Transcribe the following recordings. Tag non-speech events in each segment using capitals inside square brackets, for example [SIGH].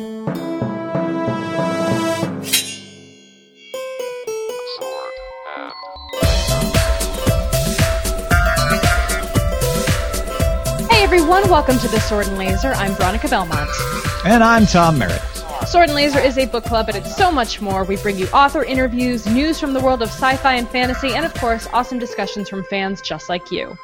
Hey everyone, welcome to the Sword and Laser. I'm Veronica Belmont. And I'm Tom Merritt. Sword and Laser is a book club, but it's so much more. We bring you author interviews, news from the world of sci-fi and fantasy, and of course, awesome discussions from fans just like you.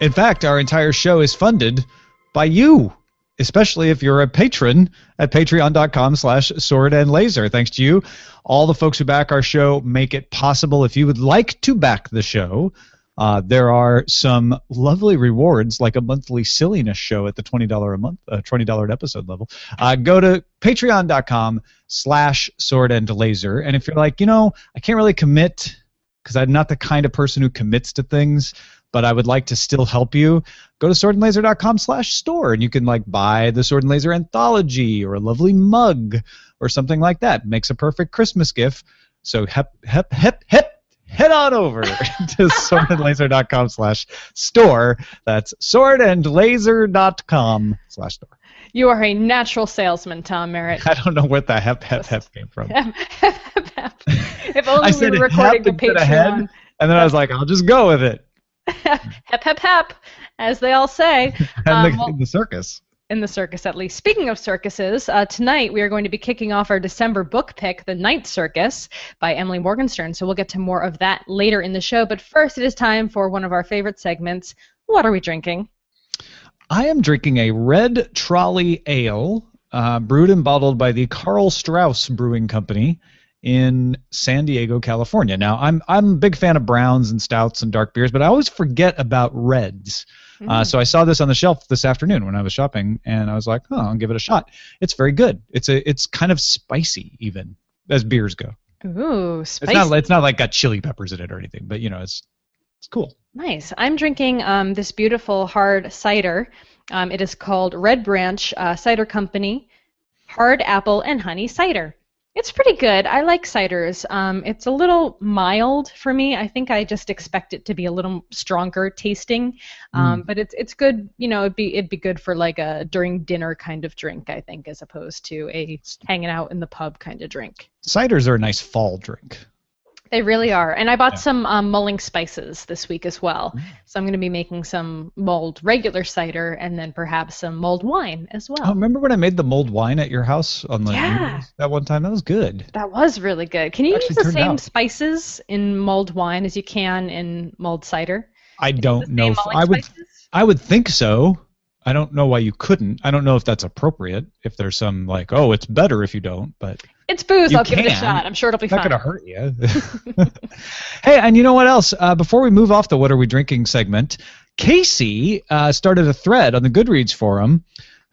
In fact, our entire show is funded by you, especially if you're a patron at patreon.com slash sword and laser. Thanks to you, all the folks who back our show make it possible. If you would like to back the show, uh, there are some lovely rewards, like a monthly silliness show at the twenty dollar a month, uh, twenty dollar an episode level. Uh, go to patreon.com slash sword and laser, and if you're like, you know, I can't really commit because I'm not the kind of person who commits to things, but I would like to still help you. Go to swordandlaser.com slash store, and you can like buy the Sword and Laser anthology or a lovely mug or something like that. Makes a perfect Christmas gift. So hep hep hep hep head on over [LAUGHS] to swordandlaser.com slash store. That's swordandlaser.com slash store. You are a natural salesman, Tom Merritt. [LAUGHS] I don't know where the hep hep hep came from. if only I we were recording the hep instead of head, Patreon. and then I was like, I'll just go with it. [LAUGHS] hep hep hep, as they all say. [LAUGHS] Um, the, well, the circus. in the circus at least. Speaking of circuses, uh, tonight we are going to be kicking off our December book pick, The Night Circus by Emily Morgenstern. So we'll get to more of that later in the show. But first, it is time for one of our favorite segments. What are we drinking? I am drinking a red trolley ale, uh, brewed and bottled by the Karl Strauss Brewing Company in San Diego, California. Now, I'm I'm a big fan of browns and stouts and dark beers, but I always forget about reds. Uh, so I saw this on the shelf this afternoon when I was shopping, and I was like, "Oh, I'll give it a shot." It's very good. It's a it's kind of spicy even as beers go. Ooh, It's spicy. not it's not like got chili peppers in it or anything, but you know it's it's cool. Nice. I'm drinking um, this beautiful hard cider. Um, it is called Red Branch uh, Cider Company Hard Apple and Honey Cider. It's pretty good. I like ciders. Um, it's a little mild for me. I think I just expect it to be a little stronger tasting, um, but it's it's good. You know, it'd be it'd be good for like a during dinner kind of drink. I think, as opposed to a hanging out in the pub kind of drink. Ciders are a nice fall drink. They really are. And I bought Yeah. some um, mulling spices this week as well. So I'm going to be making some mulled regular cider and then perhaps some mulled wine as well. Oh, remember when I made the mulled wine at your house on the Yeah. That one time? That was good. that was really good. Can you use the same out. spices in mulled wine as you can in mulled cider? I don't know. If, I would spices? I would think so. I don't know why you couldn't. I don't know if that's appropriate. If there's some like, oh, it's better if you don't, but It's booze. You I'll give it a shot. I'm sure it'll be it's not going to hurt you. [LAUGHS] hey, and you know what else? Uh, before we move off the "What Are We Drinking" segment, Casey uh, started a thread on the Goodreads forum.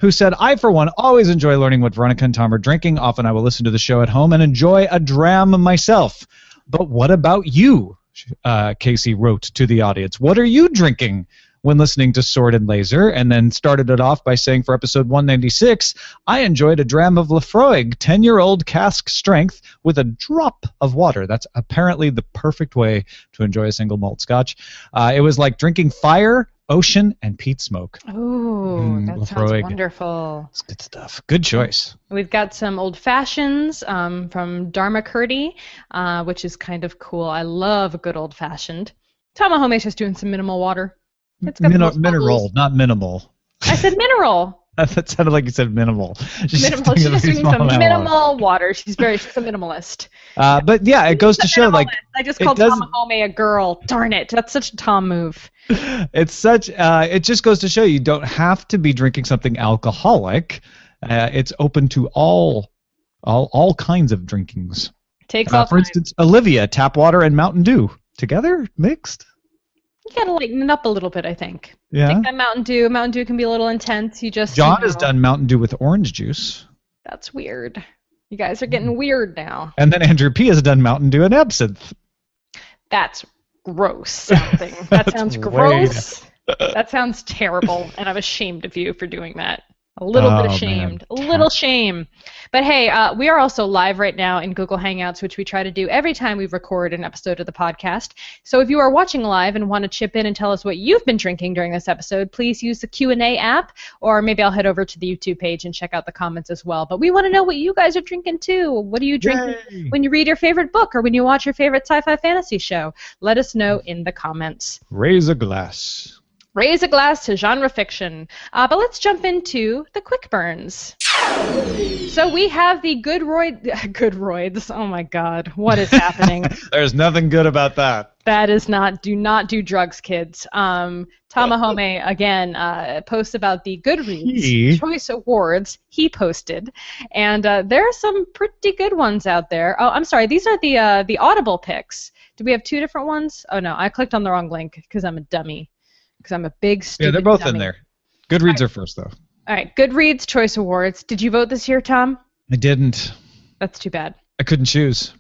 Who said, I, for one, always enjoy learning what Veronica and Tom are drinking. Often I will listen to the show at home and enjoy a dram myself. But what about you? Uh, Casey wrote to the audience. What are you drinking when listening to Sword and Laser? And then started it off by saying, for episode 196, I enjoyed a dram of Laphroaig, 10 year old cask strength with a drop of water. That's apparently the perfect way to enjoy a single malt scotch. Uh, it was like drinking fire, ocean, and peat smoke. Ooh, Mm, that sounds wonderful. It's good stuff. Good choice. We've got some old fashions um, from Dharma Kurdi, uh, which is kind of cool. I love a good old fashioned. Tamahome's just doing some minimal water. It's got Min- mineral, not minimal. I said mineral. [LAUGHS] that sounded like you said minimal. She's Minimal. She's just doing some minimal water. She's very. She's a minimalist. Uh, but yeah, it goes to show like. I just called doesn't- a girl. Darn it! That's such a Tom move. [LAUGHS] it's such. Uh, it just goes to show you don't have to be drinking something alcoholic. Uh, it's open to all, all, all kinds of drinkings. Takes Uh, for time. instance, Olivia, tap water and Mountain Dew together, mixed. You gotta lighten it up a little bit. I think. Yeah. Take that Mountain Dew. Mountain Dew can be a little intense. You just. John you has done Mountain Dew with orange juice, That's weird. You guys are getting mm. weird now. and then Andrew P has done Mountain Dew and absinthe. That's gross. That [LAUGHS] sounds gross. that sounds terrible, and I'm ashamed of you for doing that. A little bit Oh, ashamed. man. A little shame. But hey, uh, we are also live right now in Google Hangouts, which we try to do every time we record an episode of the podcast. So if you are watching live and want to chip in and tell us what you've been drinking during this episode, please use the Q&A app, or maybe I'll head over to the YouTube page and check out the comments as well. But we want to know what you guys are drinking too. What are you drinking Yay. when you read your favorite book or when you watch your favorite sci-fi fantasy show? Let us know in the comments. Raise a glass. Raise a glass to genre fiction. Uh, but let's jump into the quick burns. So we have the good roid, [LAUGHS] good roids. Oh my God, what is happening? [LAUGHS] There's nothing good about that. that is not. Do not do drugs, kids. Um, Tamahome again uh, posts about the Goodreads He? Choice Awards. He posted, and uh, there are some pretty good ones out there. Oh, I'm sorry. These are the uh, the Audible picks. Do we have two different ones? Oh no, I clicked on the wrong link because I'm a dummy. Because I'm a big stupid. Yeah, they're both dummy. in there. Goodreads are first though. All right, Goodreads Choice Awards. Did you vote this year, Tom? I didn't. That's too bad. I couldn't choose.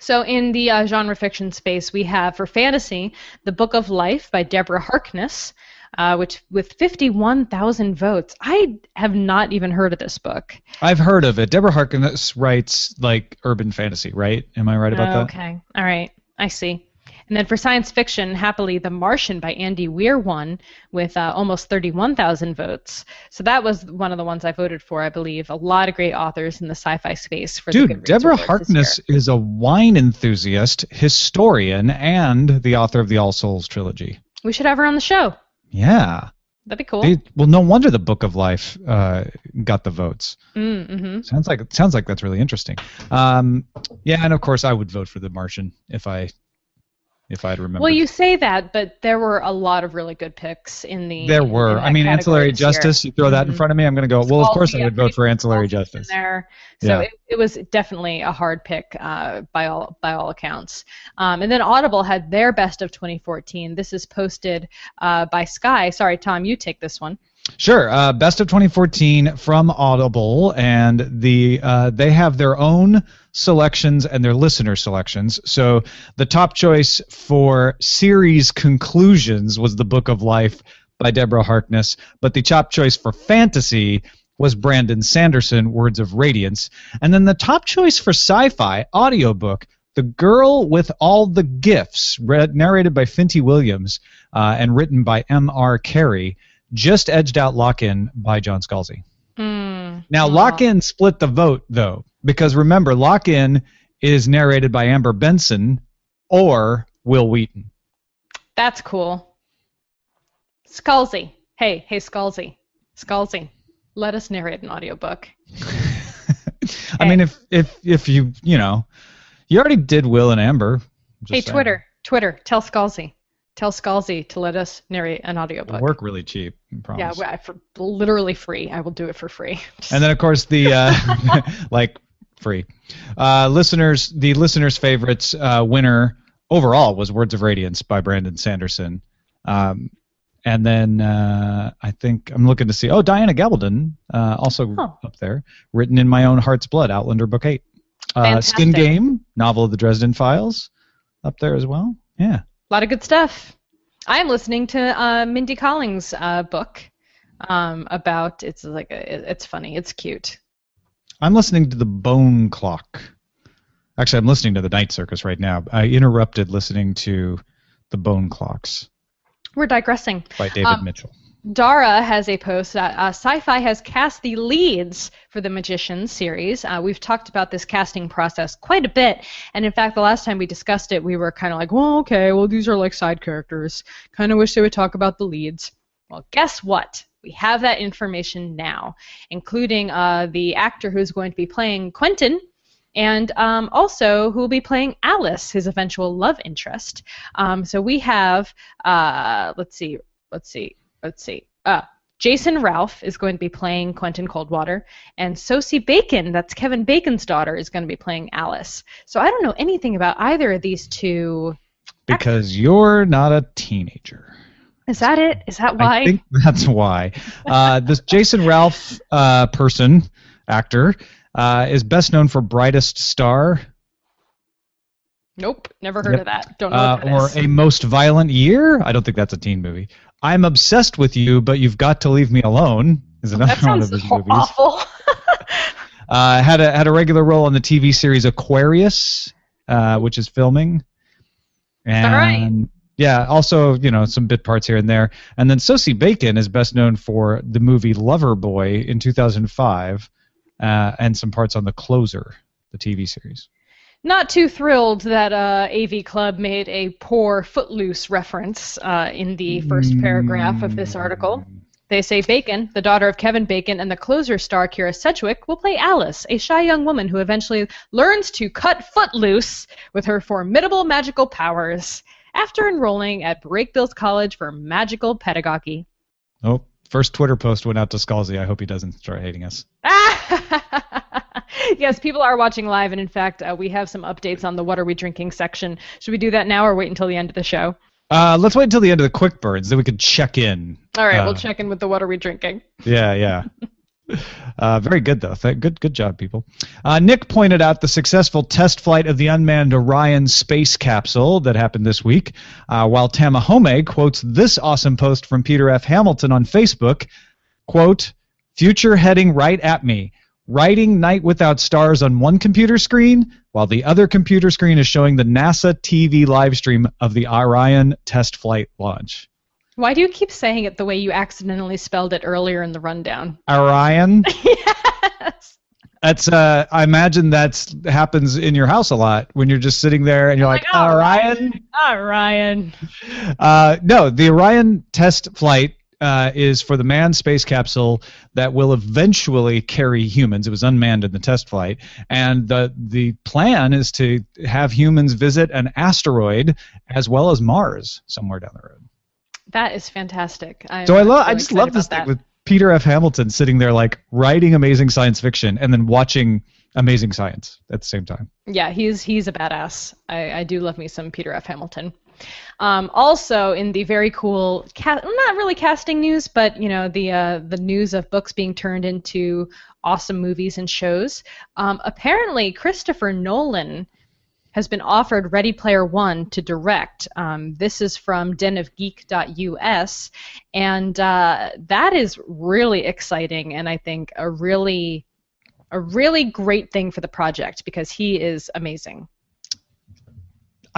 So, in the uh, genre fiction space, we have for fantasy, The Book of Life by Deborah Harkness, uh, which with 51,000 votes. I have not even heard of this book. I've heard of it. Deborah Harkness writes like urban fantasy, right? Am I right about that? okay, all right, I see. And then for science fiction, happily, The Martian by Andy Weir won with uh, almost 31,000 votes. So that was one of the ones I voted for, I believe. A lot of great authors in the sci-fi space for the Dude, Deborah Harkness is a wine enthusiast, historian, and the author of the All Souls trilogy. We should have her on the show. Yeah. That'd be cool. They, well, no wonder the Book of Life uh, got the votes. Mm-hmm. Sounds like sounds like that's really interesting. Um, yeah, and of course I would vote for The Martian if I if I'd remember. Well, you say that, but there were a lot of really good picks in the. there were. I mean, ancillary year. justice. You throw that in Mhm. front of me, I'm going to go. Well, of course I would vote for ancillary justice. There. So Yeah. it, it was definitely a hard pick uh, by all by all accounts. Um, and then Audible had their best of 2014. This is posted uh, by Sky. Sorry, Tom, you take this one. Sure. Uh, best of 2014 from Audible, and the uh, they have their own selections and their listener selections. So the top choice for series conclusions was the Book of Life by Deborah Harkness, but the top choice for fantasy was Brandon Sanderson, Words of Radiance, and then the top choice for sci-fi audiobook. The Girl with All the Gifts, read, narrated by Finty Williams uh, and written by M.R. Carey, just edged out Lock In by John Scalzi. Mm. Now, Aw. Lock In split the vote, though, because remember, Lock In is narrated by Amber Benson or Wil Wheaton. That's cool. Scalzi. Hey, hey, Scalzi. Scalzi. Let us narrate an audiobook. [LAUGHS] I mean, if if if you you know, you already did Will and Amber. Hey, saying. Twitter. Twitter. Tell Scalzi. Tell Scalzi to let us narrate an audiobook. It'll work really cheap. I Yeah, well, for literally free. I will do it for free. [LAUGHS] And then of course the uh, [LAUGHS] like free uh, listeners. The listeners' favorites uh, winner overall was Words of Radiance by Brandon Sanderson. Um, and then uh, I think I'm looking to see. Oh, Diana Gabaldon uh, also Oh. up there, written in my own heart's blood, Outlander Book Eight. Uh, Skin Game, novel of the Dresden Files, up there as well. Yeah. A lot of good stuff. I am listening to uh, Mindy Kaling's uh, book um, about. It's like a, it's funny. It's cute. I'm listening to the Bone Clock. Actually, I'm listening to the Night Circus right now. I interrupted listening to the Bone Clocks We're digressing. by David Um, Mitchell. Dara has a post that uh, Syfy has cast the leads for the Magician series. Uh, we've talked about this casting process quite a bit, and in fact, the last time we discussed it, we were kind of like, "Well, okay, well, these are like side characters. Kind of wish they would talk about the leads." Well, guess what? We have that information now, including uh, the actor who's going to be playing Quentin, and um, also who will be playing Alice, his eventual love interest. Um, so we have, uh, let's see, let's see, let's see. Uh, Jason Ralph is going to be playing Quentin Coldwater, and Sosie Bacon, that's Kevin Bacon's daughter, is going to be playing Alice. So I don't know anything about either of these two. Because you're not a teenager. Is that it? Is that why? I think that's why. Uh, this [LAUGHS] Jason Ralph uh, person, actor, uh, is best known for Brightest Star Nope, never heard Yep. of that. Don't know uh, or is. A Most Violent Year. I don't think that's a teen movie. I'm obsessed with you, but you've got to leave me alone. Is another that [LAUGHS] one of sounds his movies. awful. [LAUGHS] Uh, had a had a regular role on the TV series Aquarius, uh, which is filming. And All right. yeah, also you know some bit parts here and there. And then Sosie Bacon is best known for the movie Lover Boy in 2005, uh, and some parts on The Closer, the TV series. Not too thrilled that uh, AV Club made a poor Footloose reference uh, in the first paragraph of this article. They say Bacon, the daughter of Kevin Bacon and the closer star Kyra Sedgwick, will play Alice, a shy young woman who eventually learns to cut footloose with her formidable magical powers after enrolling at Brakebills College for Magical Pedagogy. Oh, first Twitter post went out to Scalzi. I hope he doesn't start hating us. [LAUGHS] [LAUGHS] yes, people are watching live, and in fact, uh, we have some updates on the What Are We Drinking section. Should we do that now or wait until the end of the show? Uh, let's wait until the end of the quick burns, then we can check in. All right, Uh, we'll check in with the What Are We Drinking. Yeah, yeah. [LAUGHS] Uh, very good though. Th- good, good job, people. Uh, Nick pointed out the successful test flight of the unmanned Orion space capsule that happened this week, uh, while Tamahome quotes this awesome post from Peter F. Hamilton on Facebook. Quote: "Future heading right at me. Writing Night Without Stars on one computer screen, while the other computer screen is showing the NASA TV live stream of the Orion test flight launch." Why do you keep saying it the way you accidentally spelled it earlier in the rundown? [LAUGHS] Orion. yes. That's uh I imagine that's happens in your house a lot when you're just sitting there and you're like, Like, oh, Orion. Orion. Uh no, the Orion test flight uh, is for the manned space capsule that will eventually carry humans. It was unmanned in the test flight, and the the plan is to have humans visit an asteroid as well as Mars somewhere down the road. That is fantastic. I'm So I love, I just love this thing that. with Peter F. Hamilton sitting there like writing amazing science fiction and then watching amazing science at the same time. Yeah, he's he's a badass. I, I do love me some Peter F. Hamilton. Um, also, in the very cool, ca- not really casting news, but you know the uh, the news of books being turned into awesome movies and shows. Um, apparently, Christopher Nolan has been offered Ready Player One to direct. Um, this is from denofgeek.us, and uh, that is really exciting, and I think a really a really great thing for the project because he is amazing.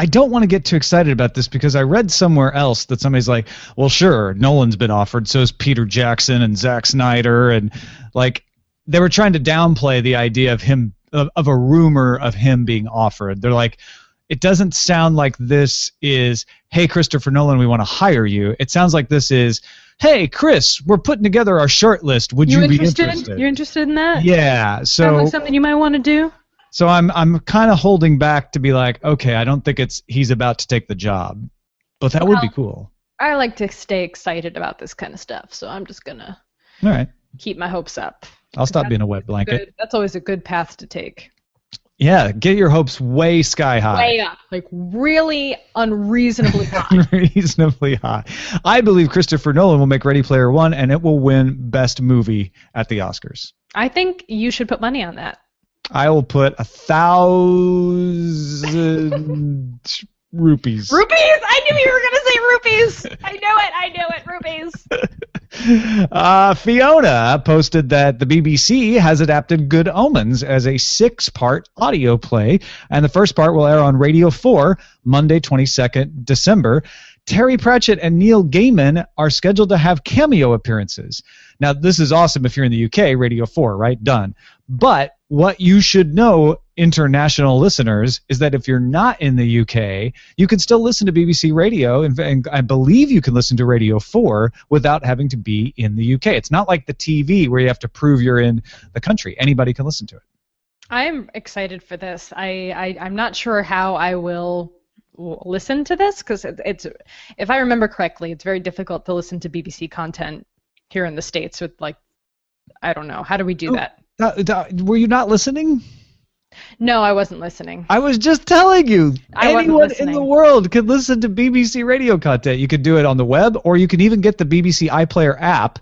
I don't want to get too excited about this because I read somewhere else that somebody's like, well, sure, Nolan's been offered, so is Peter Jackson and Zack Snyder, and like they were trying to downplay the idea of him of, of a rumor of him being offered. They're like, it doesn't sound like this is, hey, Christopher Nolan, we want to hire you. It sounds like this is, hey, Chris, we're putting together our short list. Would you, You be interested? interested? You're interested in that? yeah. Sounds So like something you might want to do. So I'm I'm kind of holding back to be like, okay, I don't think it's he's about to take the job, but that would be cool. I like to stay excited about this kind of stuff, so I'm just gonna All right, keep my hopes up. I'll stop being a wet blanket. Good. That's always a good path to take. Yeah, get your hopes way sky high, Way up, like really unreasonably [LAUGHS] high. reasonably high. I believe Christopher Nolan will make Ready Player One, and it will win Best Movie at the Oscars. I think you should put money on that. I will put a thousand rupees. Rupees! I knew you were gonna say rupees. I knew it. I knew it. Rupees. [LAUGHS] Uh, Fiona posted that the BBC has adapted Good Omens as a six part audio play, and the first part will air on Radio 4 Monday, 22nd December. Terry Pratchett and Neil Gaiman are scheduled to have cameo appearances. Now, this is awesome if you're in the UK, Radio 4, right? Done. But what you should know, international listeners, is that if you're not in the UK, you can still listen to BBC Radio, and, and I believe you can listen to Radio 4 without having to be in the UK. It's not like the TV where you have to prove you're in the country. Anybody can listen to it. I'm excited for this. I, I I'm not sure how I will listen to this because it, it's if I remember correctly, it's very difficult to listen to BBC content here in the states with like I don't know how do we do Oh. that. Were you not listening? No, I wasn't listening. I was just telling you. I anyone in the world could listen to BBC radio content. You could do it on the web, or you can even get the BBC iPlayer app,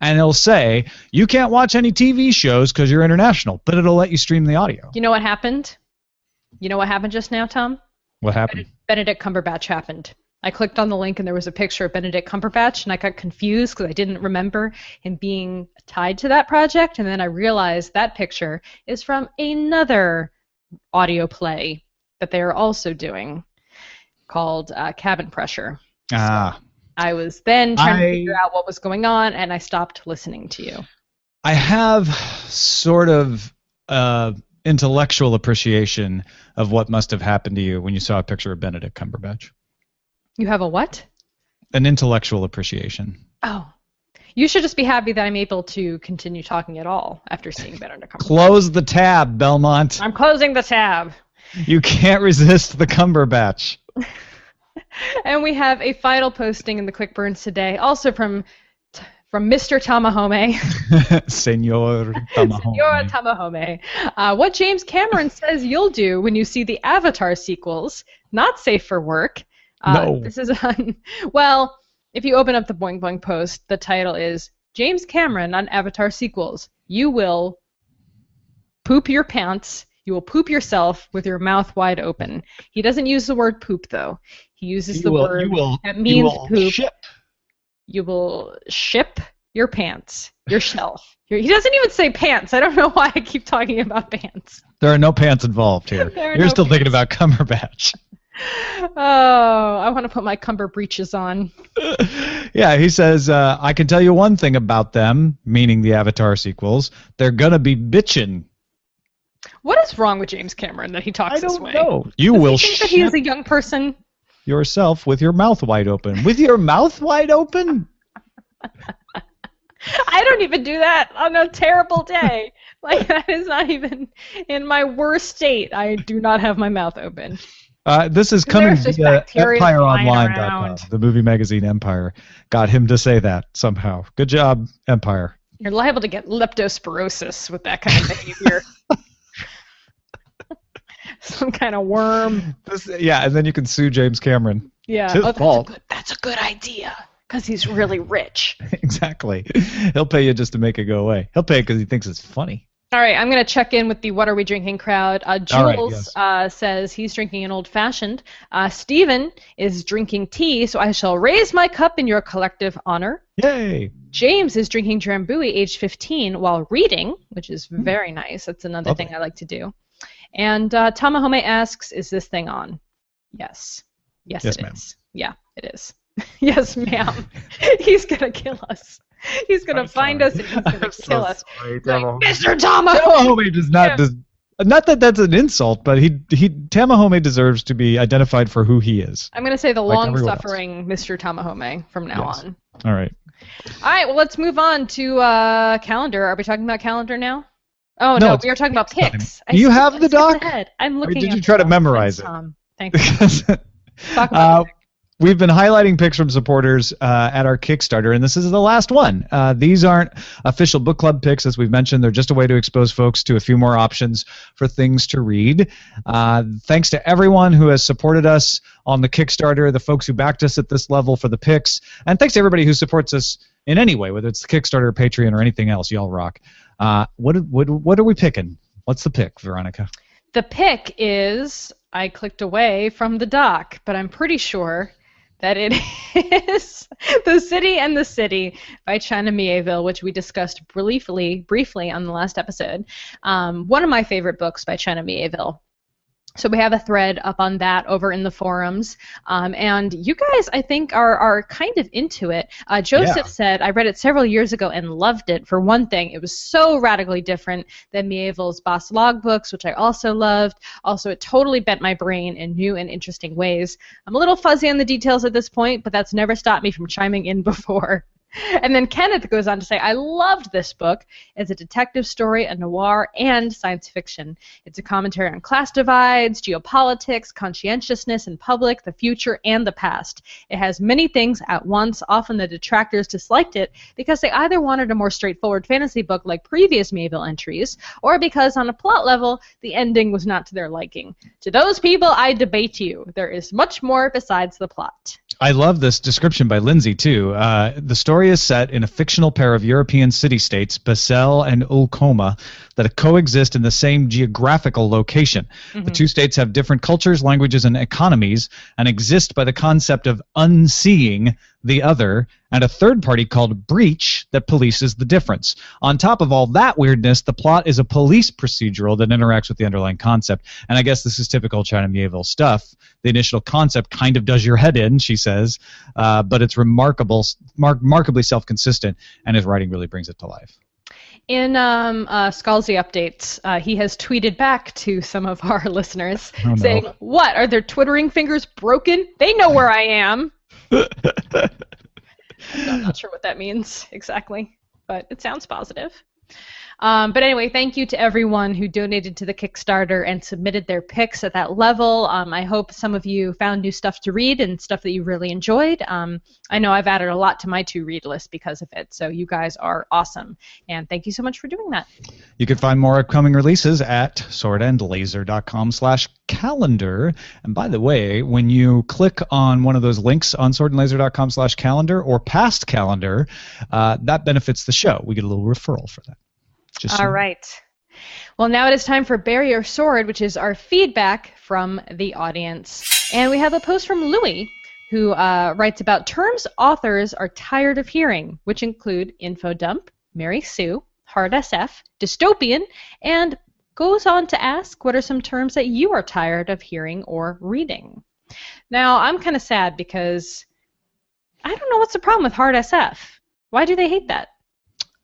and it'll say you can't watch any TV shows because you're international, but it'll let you stream the audio. You know what happened? You know what happened just now, Tom? What happened? Benedict Cumberbatch happened. I clicked on the link and there was a picture of Benedict Cumberbatch, and I got confused because I didn't remember him being tied to that project. And then I realized that picture is from another audio play that they are also doing called uh, Cabin Pressure. Ah. So I was then trying I- to figure out what was going on, and I stopped listening to you. I have sort of uh, intellectual appreciation of what must have happened to you when you saw a picture of Benedict Cumberbatch. You have a what? An intellectual appreciation. Oh. You should just be happy that I'm able to continue talking at all after seeing Benedict Cumberbatch. Close the tab, Belmont. I'm closing the tab. You can't resist the Cumberbatch. [LAUGHS] And we have a final posting in the Quick Burns today, also from from Mr. Tamahome. [LAUGHS] Senor Tamahome. Senor Tamahome. Uh, what James Cameron says you'll do when you see the Avatar sequels, not safe for work. Uh, No. This is [LAUGHS] on, well, if you open up the Boing Boing post, the title is James Cameron on Avatar sequels. You will poop your pants. You will poop yourself with your mouth wide open. He doesn't use the word poop, though. He uses You the will- word you will- that you means will poop ship. you will ship your pants, your shelf. Your, [LAUGHS] he doesn't even say pants. I don't know why I keep talking about pants. There are no pants involved here. [LAUGHS] You're no still thinking about Cumberbatch. Oh, I want to put my cumber breeches on. [LAUGHS] yeah, he says, uh, I can tell you one thing about them, meaning the Avatar sequels. They're going to be bitchin'. What is wrong with James Cameron that he talks I this don't way? know. You Does will he think that he is a young person? yourself with your mouth wide open. With your mouth wide open? [LAUGHS] I don't even do that on a terrible day. [LAUGHS] Like that is not even in my worst state. I do not have my mouth open. Uh, this is coming via EmpireOnline.com. The movie magazine Empire got him to say that somehow. Good job, Empire. You're liable to get leptospirosis with that kind of behavior. [LAUGHS] Some kind of worm. This, yeah, and then you can sue James Cameron. Yeah. It's his oh, that's fault. A good, that's a good idea because he's really rich. [LAUGHS] exactly. He'll pay you just to make it go away. He'll pay because he thinks it's funny. All right, I'm going to check in with the What Are We Drinking crowd. Uh, All right, Jules yes. uh, says he's drinking an old fashioned. Uh, Stephen is drinking tea, so I shall raise my cup in your collective honor. Yay! James is drinking Drambuie, age 15, while reading, which is Hmm. very nice. That's another Lovely. thing I like to do. And uh, Tamahome asks, "Is this thing on?" Yes. Yes, Yes, it ma'am. is. Yeah, it is. [LAUGHS] yes, ma'am. [LAUGHS] [LAUGHS] he's gonna kill us. [LAUGHS] He's gonna I'm find sorry. us and he's gonna I'm [LAUGHS] kill so us. sorry, Like, Mr. Tamahome. Tamahome does not Yeah. does, not that that's an insult, but he he Tamahome deserves to be identified for who he is. I'm gonna say the Like long-suffering Mr. Tamahome from now Yes. on. All right. All right, well, let's move on to uh, calendar. Are we talking about calendar now? Oh No, no, we are talking about time. picks. Do you have the skipped doc? I'm Or looking. did at you try to memorize it? Tom. Thanks. [LAUGHS] Talk about Uh, the pick. We've been highlighting picks from supporters uh, at our Kickstarter, and this is the last one. Uh, these aren't official book club picks, as we've mentioned. They're just a way to expose folks to a few more options for things to read. Uh, thanks to everyone who has supported us on the Kickstarter, the folks who backed us at this level for the picks, and thanks to everybody who supports us in any way, whether it's the Kickstarter, Patreon, or anything else. Y'all rock. Uh, what, what, what are we picking? What's the pick, Veronica? The pick is I clicked away from the doc, but I'm pretty sure that it [LAUGHS] is The City and the City by China Mieville, which we discussed briefly briefly on the last episode. Um, one of my favorite books by China Mieville. So we have a thread up on that over in the forums, um, and you guys, I think, are are kind of into it. Uh, Joseph Yeah. said I read it several years ago and loved it. For one thing, it was so radically different than Mieville's Bas-Lag books, which I also loved. Also, it totally bent my brain in new and interesting ways. I'm a little fuzzy on the details at this point, but that's never stopped me from chiming in [LAUGHS] before. [LAUGHS] And then Kenneth goes on to say, I loved this book. It's a detective story, a noir, and science fiction. It's a commentary on class divides, geopolitics, conscientiousness in public, the future, and the past. It has many things at once. Often the detractors disliked it because they either wanted a more straightforward fantasy book like previous Mieville entries, or because on a plot level, the ending was not to their liking. To those people, I debate you. There is much more besides the plot. I love this description by Lindsay too. Uh, the story is set in a fictional pair of European city-states, Besźel and Ul Qoma, that coexist in the same geographical location. Mm-hmm. The two states have different cultures, languages, and economies, and exist by the concept of unseeing the other, and a third party called Breach that polices the difference. On top of all that weirdness, the plot is a police procedural that interacts with the underlying concept. And I guess this is typical China Miéville stuff. The initial concept kind of does your head in, she says, uh, but it's remarkable, mar- remarkably self-consistent, and his writing really brings it to life. In um, uh, Scalzi updates, uh, he has tweeted back to some of our [LAUGHS] listeners oh, no. saying, "What are their twittering fingers broken? They know where I am." [LAUGHS] I'm not sure what that means exactly, but it sounds positive. Um, but anyway, thank you to everyone who donated to the Kickstarter and submitted their picks at that level. Um, I hope some of you found new stuff to read and stuff that you really enjoyed. Um, I know I've added a lot to my to read list because of it, so you guys are awesome. And thank you so much for doing that. You can find more upcoming releases at swordandlaser.com slash calendar. And by the way, when you click on one of those links on swordandlaser.com slash calendar or past calendar, uh, that benefits the show. We get a little referral for that. Just All so. right. Well, now it is time for Barrier Sword, which is our feedback from the audience. And we have a post from Louis, who uh, writes about terms authors are tired of hearing, which include infodump, Mary Sue, hard SF, dystopian, and goes on to ask what are some terms that you are tired of hearing or reading. Now, I'm kind of sad because I don't know what's the problem with hard SF. Why do they hate that?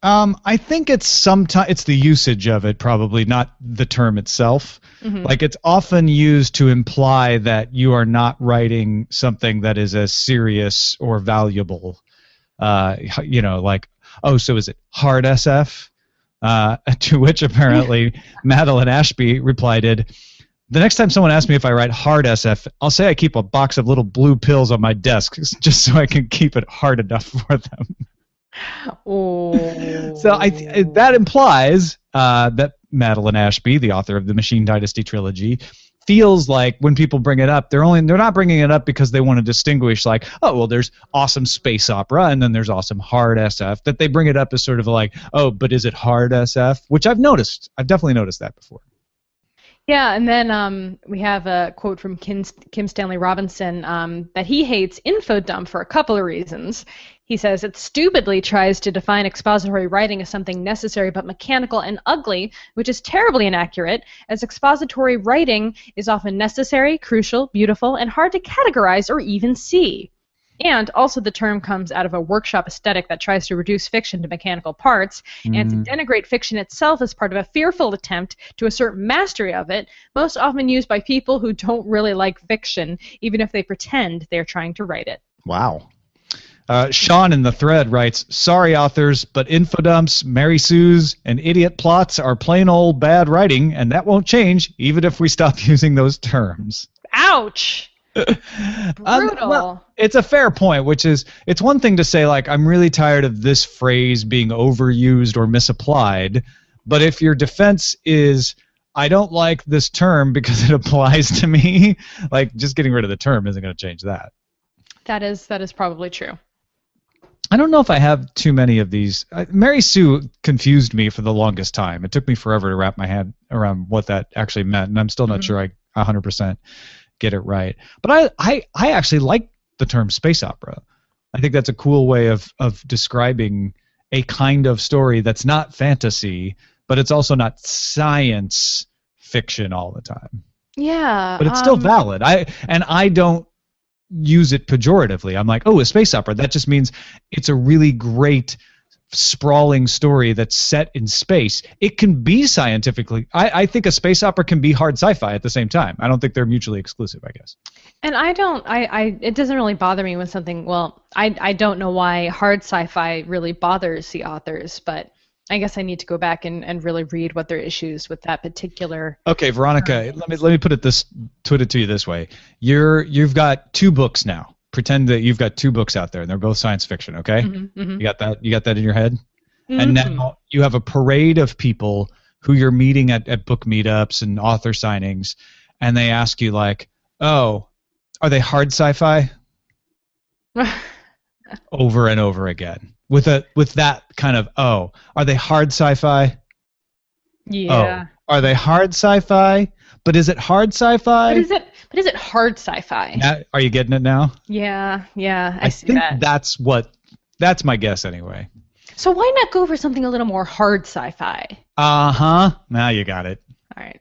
Um, I think it's sometimes it's the usage of it, probably not the term itself. Mm-hmm. Like it's often used to imply that you are not writing something that is as serious or valuable. Uh, you know, like oh, so is it hard SF? Uh, [LAUGHS] to which apparently [LAUGHS] Madeline Ashby replied, the next time someone asks me if I write hard SF, I'll say I keep a box of little blue pills on my desk [LAUGHS] just so I can keep it hard enough for them. [LAUGHS] Oh. so I th- that implies uh, that Madeline Ashby, the author of the Machine Dynasty trilogy, feels like when people bring it up, they're only they're not bringing it up because they want to distinguish like, oh well, there's awesome space opera and then there's awesome hard SF. That they bring it up as sort of like, oh, but is it hard SF? Which I've noticed. I've definitely noticed that before. Yeah, and then um, we have a quote from Kim, Kim Stanley Robinson um, that he hates infodump for a couple of reasons. He says it stupidly tries to define expository writing as something necessary but mechanical and ugly, which is terribly inaccurate, as expository writing is often necessary, crucial, beautiful, and hard to categorize or even see. And also, the term comes out of a workshop aesthetic that tries to reduce fiction to mechanical parts, mm. and to mm. denigrate fiction itself as part of a fearful attempt to assert mastery of it, most often used by people who don't really like fiction, even if they pretend they're trying to write it. Wow. Uh, Sean in the thread writes, "Sorry, authors, but infodumps, Mary Sue's, and idiot plots are plain old bad writing, and that won't change even if we stop [LAUGHS] using those terms." Ouch. Um, well, it's a fair point, which is it's one thing to say like I'm really tired of this phrase being overused or misapplied, but if your defense is I don't like this term because it [LAUGHS] applies to me, like just getting rid of the term isn't going to change that. That is that is probably true. I don't know if I have too many of these. Mary Sue confused me for the longest time. It took me forever to wrap my head around what that actually meant, and I'm still not mm-hmm. sure I 100% get it right. But I, I, I actually like the term space opera. I think that's a cool way of, of describing a kind of story that's not fantasy, but it's also not science fiction all the time. Yeah, but it's um, still valid. I and I don't use it pejoratively. I'm like, oh, a space opera. That just means it's a really great sprawling story that's set in space. It can be scientifically. I, I think a space opera can be hard sci-fi at the same time. I don't think they're mutually exclusive. I guess. And I don't. I, I it doesn't really bother me when something. Well, I I don't know why hard sci-fi really bothers the authors, but I guess I need to go back and, and really read what their issues with that particular. Okay, Veronica, let me let me put it this put it to you this way. You're you've got two books now. Pretend that you've got two books out there, and they're both science fiction. Okay, mm-hmm, mm-hmm. you got that you got that in your head. Mm-hmm. And now you have a parade of people who you're meeting at, at book meetups and author signings, and they ask you like, "Oh, are they hard sci-fi?" [LAUGHS] over and over again with a with that kind of oh are they hard sci-fi yeah. oh are they hard sci-fi but is it hard sci-fi But is it? But is it hard sci-fi? Now- are you getting it now Yeah, yeah, I, see think that. that's what that's my guess anyway So why not go for something a little more hard sci-fi? uh-huh now you got it All right,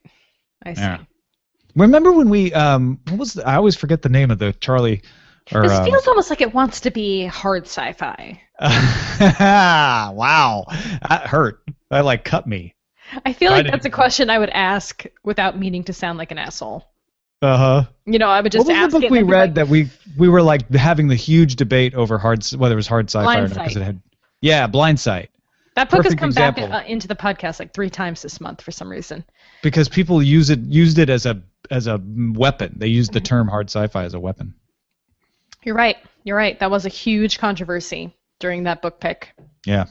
I see. Yeah. remember when we um what was the, i always forget the name of the charlie or This um, feels almost like it wants to be hard sci-fi. [LAUGHS] wow that hurt that like cut me I feel I like that's a question I would ask without meaning to sound like an asshole. Uh-huh You know, I would just what was ask the book it we read like, that we we were like having the huge debate over hard whether it was hard sci-fi or not because it had yeah Blindsight that book has come example. back uh, into the podcast like three times this month for some reason. because people use it used it as a as a weapon they used the Mm-hmm. term hard sci-fi as a weapon You're right. You're right. That was a huge controversy during that book pick, yeah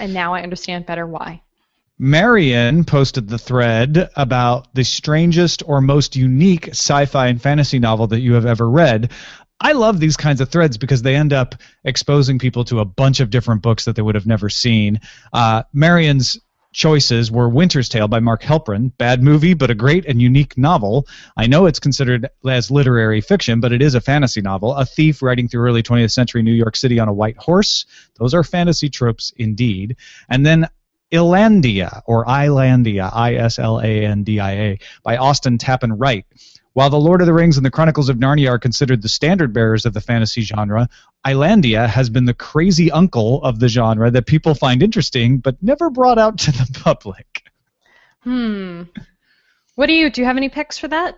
and now I understand better why. Marion posted the thread about the strangest or most unique sci-fi and fantasy novel that you have ever read. I love these kinds of threads because they end up exposing people to a bunch of different books that they would have never seen. Uh, Marion's choices were Winter's Tale by Mark Helprin, bad movie but a great and unique novel. I know it's considered as literary fiction, but it is a fantasy novel. A thief riding through early 20th century New York City on a white horse. Those are fantasy tropes indeed. And then Islandia or Islandia, I S L A N D I A, by Austin Tappan Wright. While The Lord of the Rings and The Chronicles of Narnia are considered the standard bearers of the fantasy genre, Islandia has been the crazy uncle of the genre that people find interesting but never brought out to the [LAUGHS] public. Hmm. What do you do? You have any picks for that?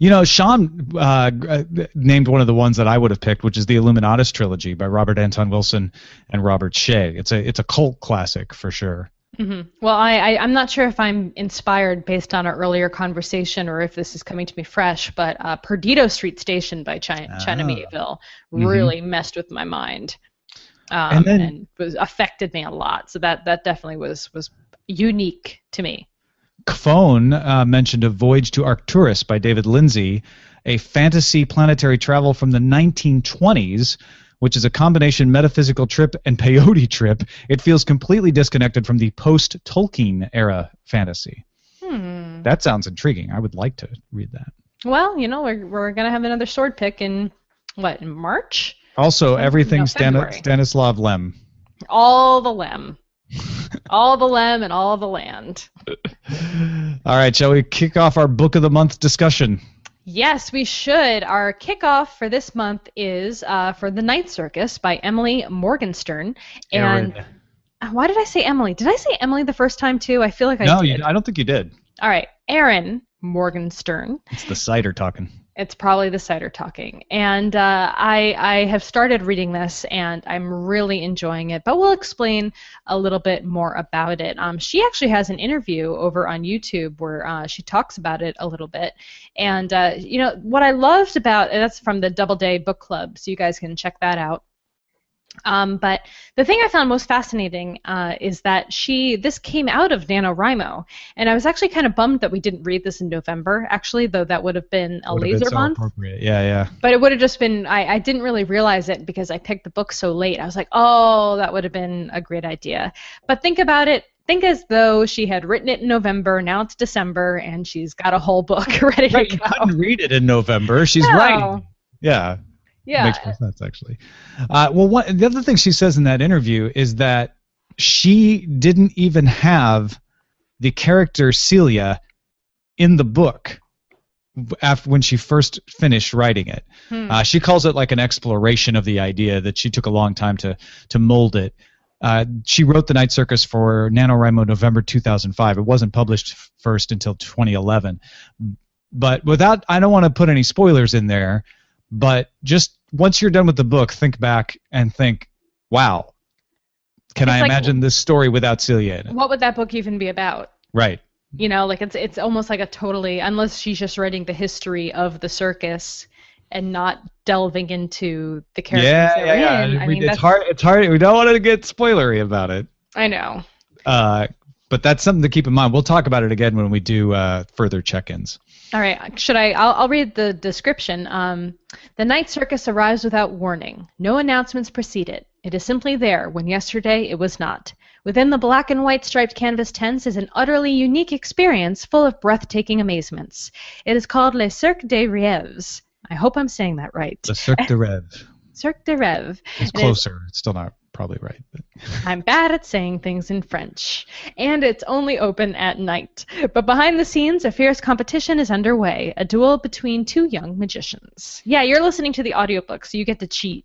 You know, Sean uh, uh, named one of the ones that I would have picked, which is the Illuminatus trilogy by Robert Anton Wilson and Robert Shea. It's a it's a cult classic for sure. Hmm Well, I, I I'm not sure if I'm inspired based on our earlier conversation or if this is coming to me fresh, but uh, Perdido Street Station by China, China Ah. Miéville Mhm. really messed with my mind, um, And then- and was affected me a lot. So that that definitely was was unique to me. Phone uh, mentioned A Voyage to Arcturus by David Lindsay, a fantasy planetary travel from the 1920s, which is a combination metaphysical trip and peyote trip. It feels completely disconnected from the post Tolkien era fantasy. Hmm. That sounds intriguing. I would like to read that. Well, you know, we're we're gonna have another sword pick in what in March? Also, everything Stan- Stanislav Lem. All the lem, [LAUGHS] all the lem, and all the land. All right, shall we kick off our book of the month discussion? Yes, we should. Our kickoff for this month is uh, for The Night Circus by Emily Morgenstern. And Erin. why did I say Emily? Did I say Emily the first time too? I feel like I no, did. you, I don't think you did. All right, Erin Morgenstern. It's the cider talking. It's probably the cider talking. And uh, I, I have started reading this and I'm really enjoying it, but we'll explain a little bit more about it. Um, she actually has an interview over on YouTube where uh, she talks about it a little bit. And, uh, you know, what I loved about that's from the Doubleday Book Club, so you guys can check that out. Um, but the thing I found most fascinating uh, is that she this came out of NaNoWriMo, and I was actually kind of bummed that we didn't read this in November. Actually, though that would have been a Would have been laser so month. appropriate. Yeah, yeah. But it would have just been, I, I didn't really realize it because I picked the book so late. I was like, oh, that would have been a great idea. But think about it. Think as though she had written it in November, now it's December, and she's got a whole book [LAUGHS] ready Right, to you couldn't read it in November. She's No. writing. Yeah, Yeah. makes more sense actually. Uh, well, one, the other thing she says in that interview is that she didn't even have the character Celia in the book after when she first finished writing it. Hmm. Uh, she calls it like an exploration of the idea that she took a long time to to mold it. Uh, she wrote The Night Circus for NaNoWriMo November 2005. It wasn't published first until 2011. But without, I don't want to put any spoilers in there, but just once you're done with the book, think back and think, wow, can It's I like- imagine this story without Celia in it? what would that book even be about? Right. You know, like it's it's almost like a totally unless she's just writing the history of the circus and not delving into the characters Yeah, they're yeah, in. yeah. I mean, it's hard. It's hard. We don't want to get spoilery about it. I know. Uh, but that's something to keep in mind. We'll talk about it again when we do uh, further check-ins. All right, should I? I'll, I'll read the description. Um, the night circus arrives without warning. No announcements precede it. It is simply there when yesterday it was not. Within the black and white striped canvas tents is an utterly unique experience full of breathtaking amazements. It is called Le Cirque des Rêves. I hope I'm saying that right. The Cirque de Rêve. [LAUGHS] Cirque des Rêves. It's closer. It's still not probably right. [LAUGHS] I'm bad at saying things in French. And it's only open at night. But behind the scenes, a fierce competition is underway a duel between two young magicians. Yeah, you're listening to the audiobook, so you get to cheat.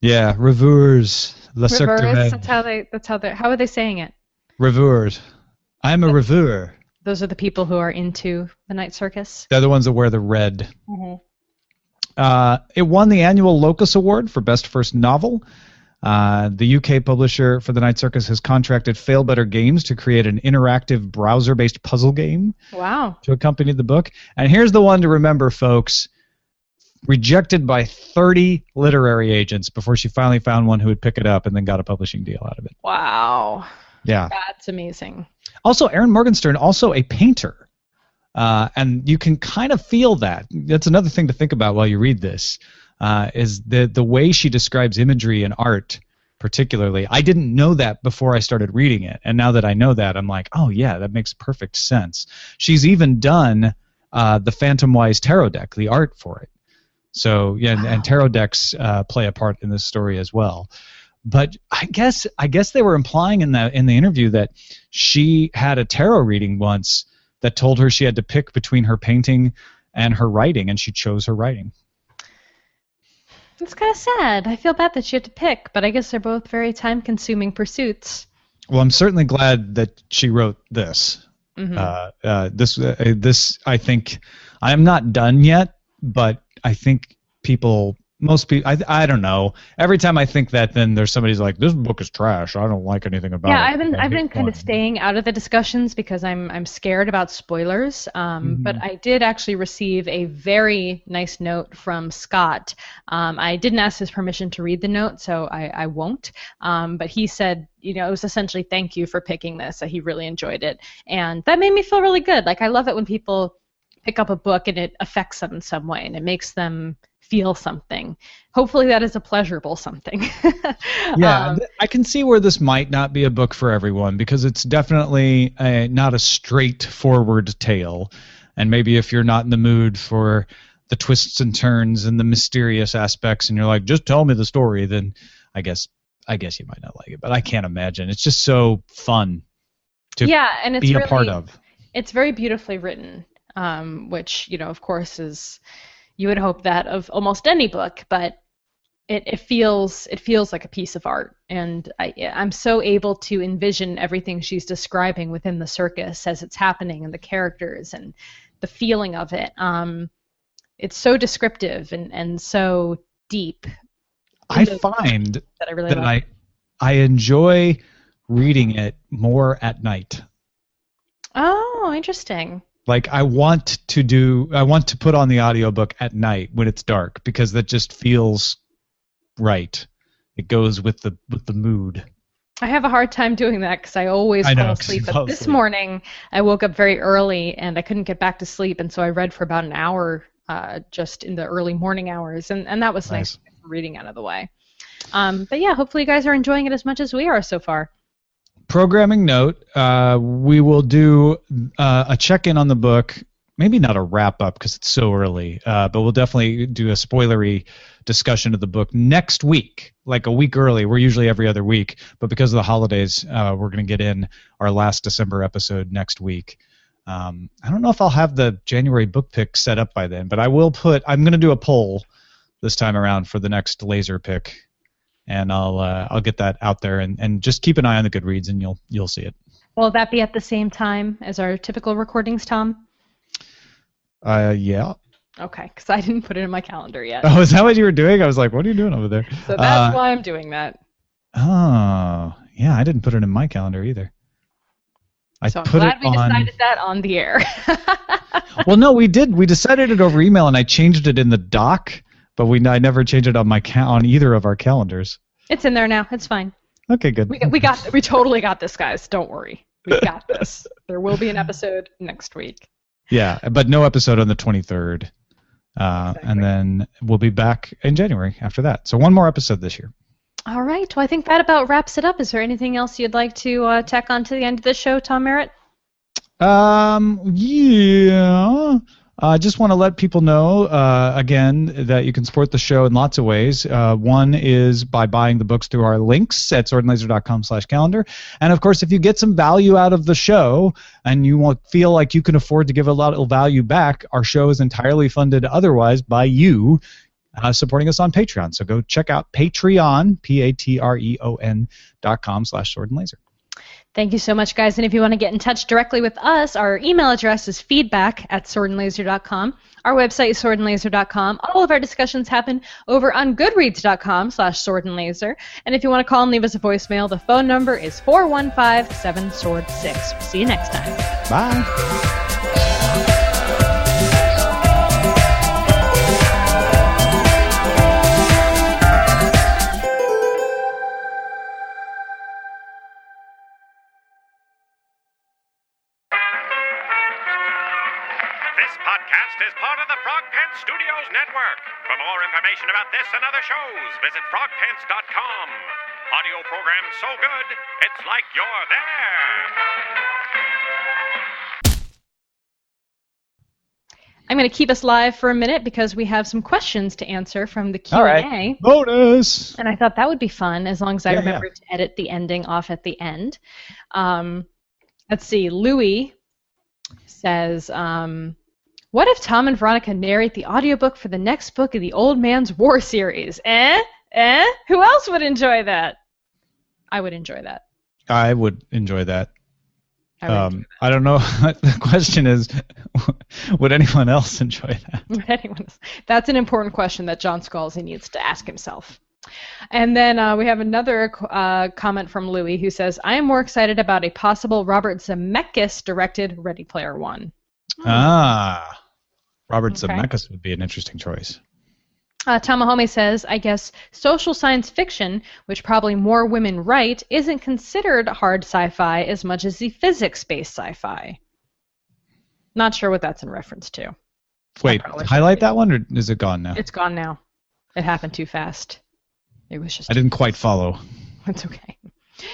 Yeah, reveurs. Le Cirque de Reverse, Rêve. that's how they that's how they how are they saying it? Reveurs. I'm a reveur. Those are the people who are into the night circus. They're the ones that wear the red. Mm-hmm. Uh, it won the annual Locus Award for Best First Novel. Uh, the UK publisher for the Night Circus has contracted Failbetter Games to create an interactive browser-based puzzle game Wow. to accompany the book. And here's the one to remember, folks. Rejected by 30 literary agents before she finally found one who would pick it up and then got a publishing deal out of it. Wow. Yeah. That's amazing. Also, Erin Morgenstern, also a painter. Uh, and you can kind of feel that. That's another thing to think about while you read this. Uh, is the the way she describes imagery and art, particularly. I didn't know that before I started reading it, and now that I know that, I'm like, oh yeah, that makes perfect sense. She's even done uh, the Phantomwise tarot deck, the art for it. So yeah, and, and tarot decks uh, play a part in this story as well. But I guess I guess they were implying in the in the interview that she had a tarot reading once that told her she had to pick between her painting and her writing, and she chose her writing. It's kind of sad. I feel bad that she had to pick, but I guess they're both very time-consuming pursuits. Well, I'm certainly glad that she wrote this. Mhm. Uh, uh, this uh, this I think I am not done yet, but I think people most people I I don't know. Every time I think that, then there's somebody's like, "This book is trash. I don't like anything about yeah, it." Yeah i've been I've been kind of staying out of the discussions because I'm I'm scared about spoilers. Um, But Mhm. I did actually receive a very nice note from Scott. Um, I didn't ask his permission to read the note, so I, I won't. Um, but he said, you know, it was essentially thank you for picking this. That he really enjoyed it, and that made me feel really good. Like I love it when people pick up a book and it affects them in some way and it makes them feel something. Hopefully that is a pleasurable something. [LAUGHS] Yeah, Um, I can see where this might not be a book for everyone because it's definitely a, not a straightforward tale. And maybe if you're not in the mood for the twists and turns and the mysterious aspects, and you're like, just tell me the story, then I guess I guess you might not like it. But I can't imagine. It's just so fun to yeah, and it's be really, a part of. It's very beautifully written, um, which you know, of course, is you would hope that of almost any book, but it, it feels it feels like a piece of art, and I, I'm so able to envision everything she's describing within the circus as it's happening, and the characters and the feeling of it. Um, it's so descriptive and, and so deep I find that I really that. I I enjoy reading it more at night. oh, interesting. Like I want to do I want to put on the audiobook at night when it's dark because that just feels right. It goes with the with the mood. I have a hard time doing that because I always I fall know, 'cause asleep. But this asleep. morning, I woke up very early and I couldn't get back to sleep, and so I read for about an hour uh, just in the early morning hours, and, and that was nice, Nice. to get some reading out of the way. Um, but yeah, hopefully you guys are enjoying it as much as we are so far. Programming note: uh, We will do uh, a check in on the book. Maybe not a wrap up because it's so early, uh, but we'll definitely do a spoilery discussion of the book next week, like a week early. We're usually every other week, but because of the holidays, uh, we're going to get in our last December episode next week. Um, I don't know if I'll have the January book pick set up by then, but I will put. I'm going to do a poll this time around for the next laser pick, and I'll uh, I'll get that out there and, and just keep an eye on the Goodreads and you'll you'll see it. Will that be at the same time as our typical recordings, Tom? Uh, yeah. Okay, because I didn't put it in my calendar yet. Oh, is that what you were doing? I was like, what are you doing over there? So that's Uh, why I'm doing that. Oh, yeah, I didn't put it in my calendar either. I So I'm put glad it we on. decided that on the air. [LAUGHS] Well, no, we did. We decided it over email, and I changed it in the doc, but we I never change it on my ca- on either of our calendars. it's in there now. It's fine. Okay, good. We we got we totally got this, guys. Don't worry. We got this. [LAUGHS] There will be an episode next week. Yeah, but no episode on the 23rd. Uh, Exactly. And then we'll be back in January after that. So one more episode this year. All right. Well, I think that about wraps it up. Is there anything else you'd like to uh, tack on to the end of the show, Tom Merritt? Um, yeah. I just want to let people know uh, again that you can support the show in lots of ways. Uh, one is by buying the books through our links at swordandlaser.com slash calendar. And of course, if you get some value out of the show and you want, feel like you can afford to give a lot of value back, our show is entirely funded otherwise by you uh, supporting us on Patreon. So go check out Patreon, P-A-T-R-E-O-N dot com slash sword and laser. Thank you so much, guys. And if you want to get in touch directly with us, our email address is feedback at swordandlaser.com. Our website is swordandlaser.com. All of our discussions happen over on goodreads.com slash swordandlaser. And if you want to call and leave us a voicemail, the phone number is 415-7-SWORD-6. See you next time. Bye. This podcast is part of the Frog Pants Studios Network. For more information about this and other shows, visit frogpants.com. Audio program so good, it's like you're there. I'm going to keep us live for a minute because we have some questions to answer from the Q&A. All right. Bonus. And I thought that would be fun as long as I Yeah, remember to edit the ending off at the end. Um, let's see. Louis says, um, "What if Tom and Veronica narrate the audiobook for the next book in the Old Man's War series? Eh? Eh? Who else would enjoy that? I would enjoy that. I would enjoy that. I would Um, I don't know. [LAUGHS] the question is, [LAUGHS] would anyone else enjoy that? [LAUGHS] Anyone else? That's an important question that John Scalzi needs to ask himself. And then uh, we have another uh, comment from Louis who says, I am more excited about a possible Robert Zemeckis directed Ready Player One. Ah, Robert Okay. Zemeckis would be an interesting choice. Uh, Tamahome says, I guess social science fiction, which probably more women write, isn't considered hard sci fi as much as the physics based sci fi. Not sure what that's in reference to. Wait, highlight be. that one, or is it gone now? It's gone now. It happened too fast. It was just. I didn't quite follow. [LAUGHS] It's okay.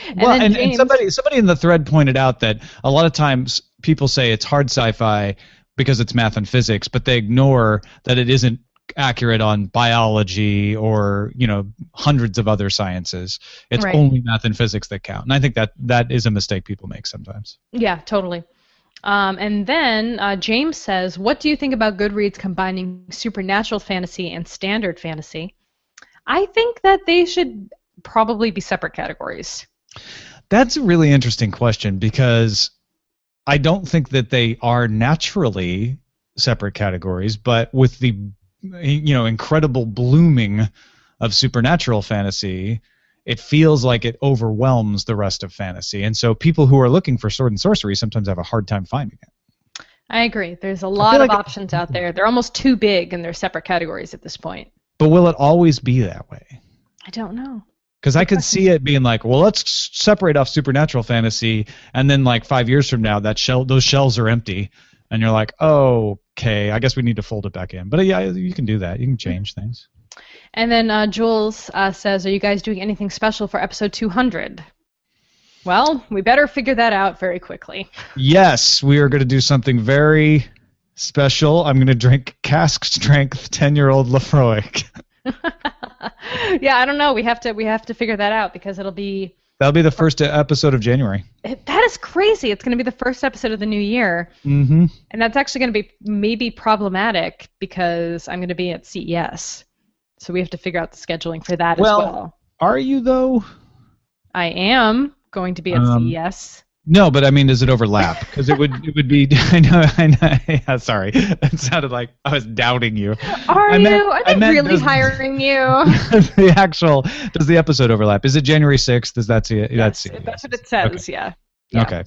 And well, and, and somebody somebody in the thread pointed out that a lot of times people say it's hard sci-fi because it's math and physics, but they ignore that it isn't accurate on biology or you know hundreds of other sciences. It's Right. only math and physics that count, and I think that that is a mistake people make sometimes. Yeah, totally. Um, and then uh, James says, What do you think about Goodreads combining supernatural fantasy and standard fantasy? I think that they should probably be separate categories. That's a really interesting question because I don't think that they are naturally separate categories, but with the you know incredible blooming of supernatural fantasy, it feels like it overwhelms the rest of fantasy. And so people who are looking for sword and sorcery sometimes have a hard time finding it. I agree. There's a lot of like- options out there. They're almost too big and they're separate categories at this point. But will it always be that way? I don't know. Because I could see it being like, well, let's separate off supernatural fantasy, and then like five years from now, that shell, those shelves are empty, and you're like, oh, okay, I guess we need to fold it back in. But uh, yeah, you can do that. You can change things. And then uh, Jules uh, says, Are you guys doing anything special for episode 200? Well, we better figure that out very quickly. Yes, we are going to do something very special. I'm going to drink cask strength 10 year old Laphroaig. [LAUGHS] [LAUGHS] yeah, I don't know. We have to we have to figure that out because it'll be That'll be the first episode of January. that is crazy. It's going to be the first episode of the new year, Mm-hmm. and that's actually going to be maybe problematic because I'm going to be at CES, so we have to figure out the scheduling for that Well- as well. Are you though? I am going to be at Um, CES. No, but I mean, does it overlap? Because it would it would be. [LAUGHS] I know. I know. Yeah, sorry, it sounded like I was doubting you. Are I you? Are they meant really does- hiring you? [LAUGHS] the actual does the episode overlap? Is it January sixth? Does that see it? That's Yes, it. that's what it says. Yeah. yeah. Okay.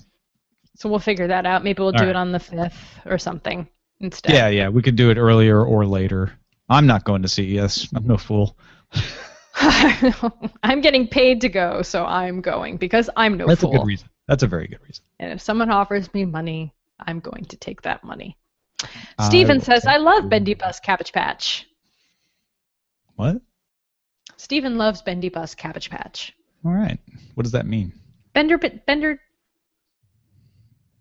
So we'll figure that out. Maybe we'll do All right. it on the fifth or something instead. Yeah, yeah. We could do it earlier or later. I'm not going to CES. I'm no fool. [LAUGHS] I'm getting paid to go, so I'm going because I'm no That's fool. a good reason. That's a very good reason. And if someone offers me money, I'm going to take that money. Steven says, I love. Bendy Bus Cabbage Patch. What? Steven loves Bendy Bus Cabbage Patch. All right. What does that mean? Bender, Bender,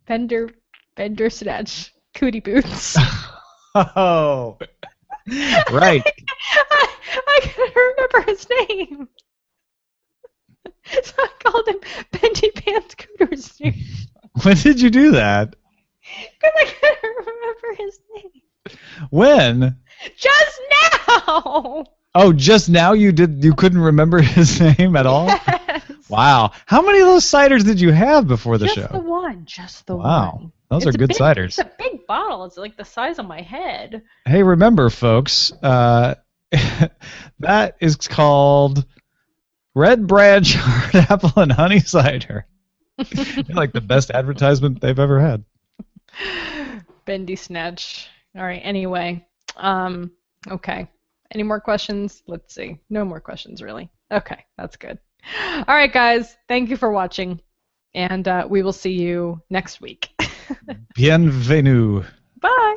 Bender, Bender Snatch, Cootie Boots. [LAUGHS] Oh, [LAUGHS] right. I, I can't remember his name. [LAUGHS] So I called him Bendy Pants Cooters When did you do that? because I can't remember his name. When? Just now. Oh, just now you did. You couldn't remember [LAUGHS] his name at all. Yes. Wow. How many of those ciders did you have before the just show? Just the one. Just the Wow. one. Wow. Those It's are good big- ciders. It's a big bottle. It's like the size of my head. Hey, remember, folks, uh, [LAUGHS] that is called Red Branch [LAUGHS] Hard Apple and Honey Cider. like the best advertisement they've ever had. Bendy Snatch. All right. Anyway, um, okay. Any more questions? Let's see. No more questions, really. Okay, that's good. All right, guys. Thank you for watching, and uh, we will see you next week. [LAUGHS] Bienvenue. Bye.